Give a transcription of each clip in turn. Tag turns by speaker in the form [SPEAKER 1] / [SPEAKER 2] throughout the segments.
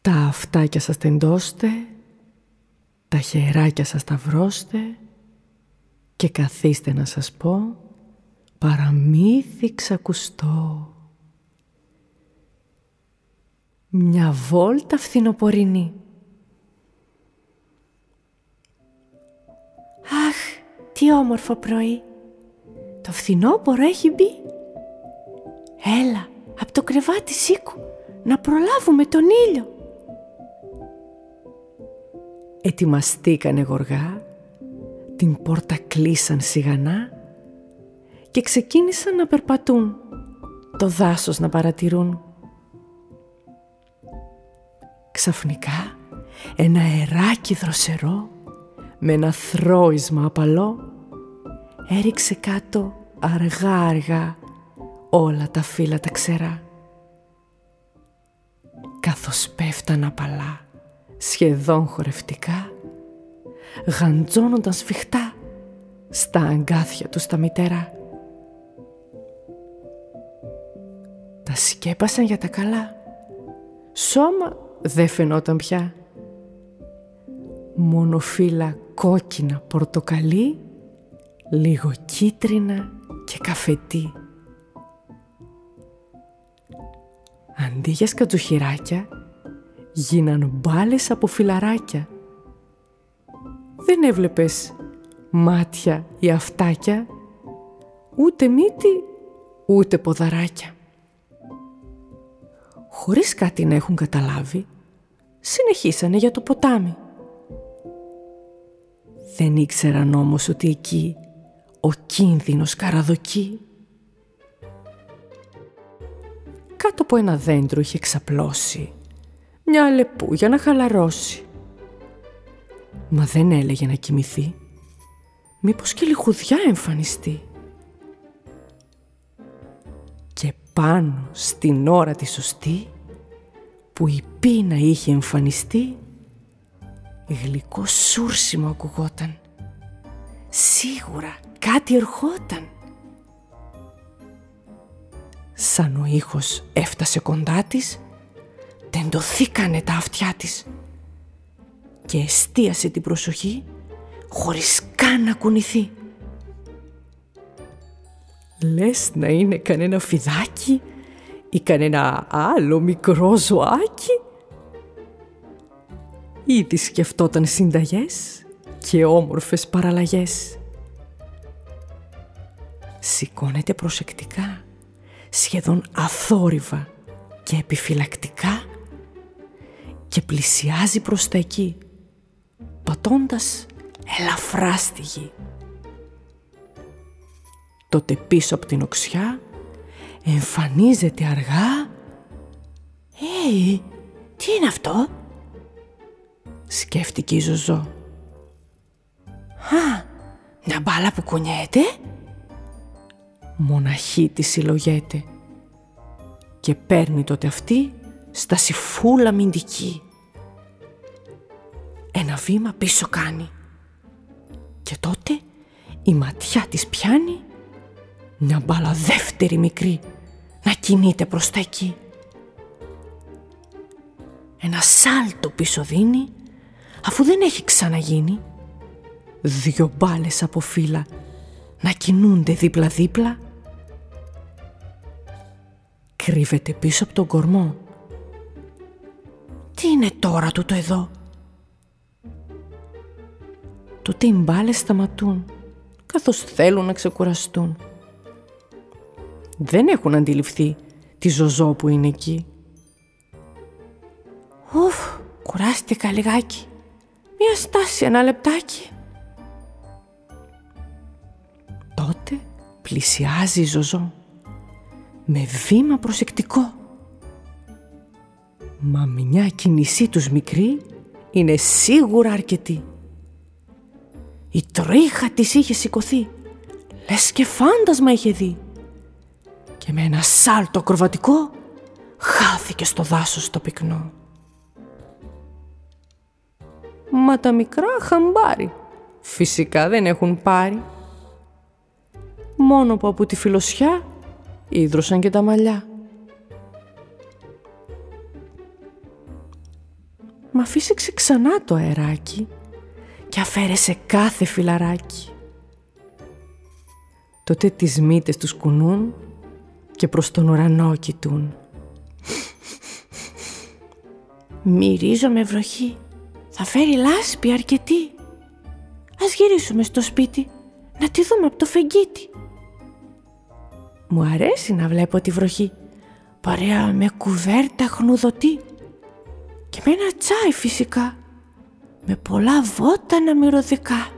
[SPEAKER 1] Τα αυτάκια σας τεντώστε, τα χεράκια σας ταυρώστε και καθίστε να σας πω παραμύθι ξακουστό. Μια βόλτα φθινοπορεινή.
[SPEAKER 2] Αχ, τι όμορφο πρωί. Το φθινόπωρο έχει μπει. Έλα, από το κρεβάτι σήκου, να προλάβουμε τον ήλιο.
[SPEAKER 1] Ετοιμαστήκανε γοργά, την πόρτα κλείσαν σιγανά και ξεκίνησαν να περπατούν, το δάσος να παρατηρούν. Ξαφνικά ένα αεράκι δροσερό με ένα θρόισμα απαλό έριξε κάτω αργά αργά όλα τα φύλλα τα ξερά. Καθώς πέφταν απαλά, σχεδόν χορευτικά, γαντζώνονταν σφιχτά στα αγκάθια του τα μητερά. Τα σκέπασαν για τα καλά. Σώμα δεν φαινόταν πια. Μόνο φύλλα κόκκινα πορτοκαλί, λίγο κίτρινα και καφετί. Αντί για σκατζουχυράκια, γίναν μπάλες από φιλαράκια. Δεν έβλεπες μάτια ή αυτάκια, ούτε μύτη, ούτε ποδαράκια. Χωρίς κάτι να έχουν καταλάβει, συνεχίσανε για το ποτάμι. Δεν ήξεραν όμως ότι εκεί ο κίνδυνος καραδοκεί. Κάτω από ένα δέντρο είχε ξαπλώσει μια αλεπού για να χαλαρώσει. Μα δεν έλεγε να κοιμηθεί. Μήπως και λιχουδιά εμφανιστεί. Και πάνω στην ώρα τη σωστή που η πείνα είχε εμφανιστεί γλυκό σούρσιμο ακουγόταν. Σίγουρα κάτι ερχόταν. Σαν ο ήχος έφτασε κοντά της, τεντωθήκανε τα αυτιά της και εστίασε την προσοχή χωρίς καν να κουνηθεί. Λες να είναι κανένα φιδάκι ή κανένα άλλο μικρό ζωάκι; Ήδη σκεφτόταν συνταγές και όμορφες παραλλαγές. Σηκώνεται προσεκτικά, σχεδόν αθόρυβα και επιφυλακτικά και πλησιάζει προς τα εκεί, πατώντας ελαφρά στη γη. Τότε πίσω από την οξιά εμφανίζεται αργά
[SPEAKER 2] «Ε, τι είναι αυτό»
[SPEAKER 1] σκέφτηκε η Ζωζό.
[SPEAKER 2] «Α, μια μπάλα που κουνιέται»
[SPEAKER 1] Μοναχή τη συλλογέται και παίρνει τότε αυτή στα σιφούλα μυντική. Ένα βήμα πίσω κάνει και τότε η ματιά της πιάνει μια μπάλα δεύτερη μικρή να κινείται προς τα εκεί. Ένα σάλτο πίσω δίνει αφού δεν έχει ξαναγίνει. Δυο μπάλες από φύλλα να κινούνται δίπλα-δίπλα. Κρύβεται πίσω από τον κορμό.
[SPEAKER 2] Τι είναι τώρα τούτο εδώ;
[SPEAKER 1] Τότε οι μπάλες σταματούν καθώς θέλουν να ξεκουραστούν δεν έχουν αντιληφθεί τη ζωζό που είναι εκεί.
[SPEAKER 2] Ουφ, κουράστηκα λιγάκι. Μια στάση ένα λεπτάκι.
[SPEAKER 1] Τότε πλησιάζει η ζωζό με βήμα προσεκτικό. Μα μια κίνησή τους μικρή είναι σίγουρα αρκετή. Η τρίχα της είχε σηκωθεί, λες και φάντασμα είχε δει και με ένα σάλτο ακροβατικό χάθηκε στο δάσος το πυκνό. Μα τα μικρά χαμπάρι φυσικά δεν έχουν πάρει. Μόνο που από τη φιλοσιά ίδρωσαν και τα μικρά χαμπάρι φυσικά δεν έχουν πάρει. Μόνο που από τη φιλοσιά ίδρωσαν και τα μαλλιά. ίδρωσαν και τα μαλλιά. Μα τα μικρά χαμπάρι φυσικά δεν έχουν πάρει. Μόνο που από τη φιλοσιά ίδρωσαν και τα μαλλιά. Ίδρωσαν και τα μαλλιά. Ίδρωσαν και τα μαλλιά. Ίδρωσαν και τα μαλλιά. Ίδρωσαν και τα μαλλιά. Ίδρωσαν και τα μαλλιά. Ίδρωσαν και τα μαλλιά. Ίδρωσαν και τα μαλλιά. Μα φύσηξε ξανά το αεράκι και αφαίρεσε κάθε φιλαράκι. Τότε τις μύτες τους κουνούν και προς τον ουρανό κοιτούν.
[SPEAKER 2] Μυρίζω βροχή. Θα φέρει λάσπη αρκετή. Ας γυρίσουμε στο σπίτι να τη δούμε από το φεγγίτι. Μου αρέσει να βλέπω τη βροχή. Παρέα με κουβέρτα χνουδωτή. Και με ένα τσάι φυσικά. Με πολλά βότανα μυρωδικά.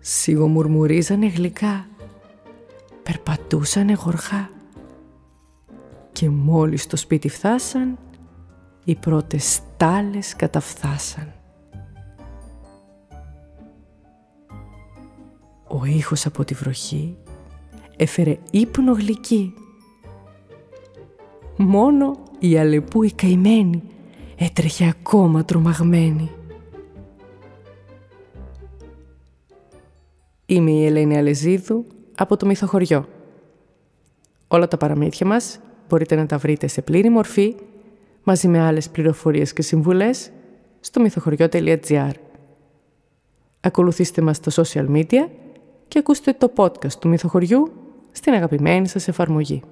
[SPEAKER 1] Σιγομουρμουρίζανε γλυκά. Περπατούσανε γοργά. Και μόλις στο σπίτι φτάσαν, οι πρώτες στάλες καταφθάσαν. Ο ήχος από τη βροχή έφερε ύπνο γλυκή. Μόνο η Αλεπού η καημένη έτρεχε ακόμα τρομαγμένη. Είμαι η Ελένη Αλεζίδου από το Μυθοχωριό. Όλα τα παραμύθια μας μπορείτε να τα βρείτε σε πλήρη μορφή μαζί με άλλες πληροφορίες και συμβουλές στο μυθοχωριό.gr Ακολουθήστε μας στα social media και ακούστε το podcast του Μυθοχωριού στην αγαπημένη σας εφαρμογή.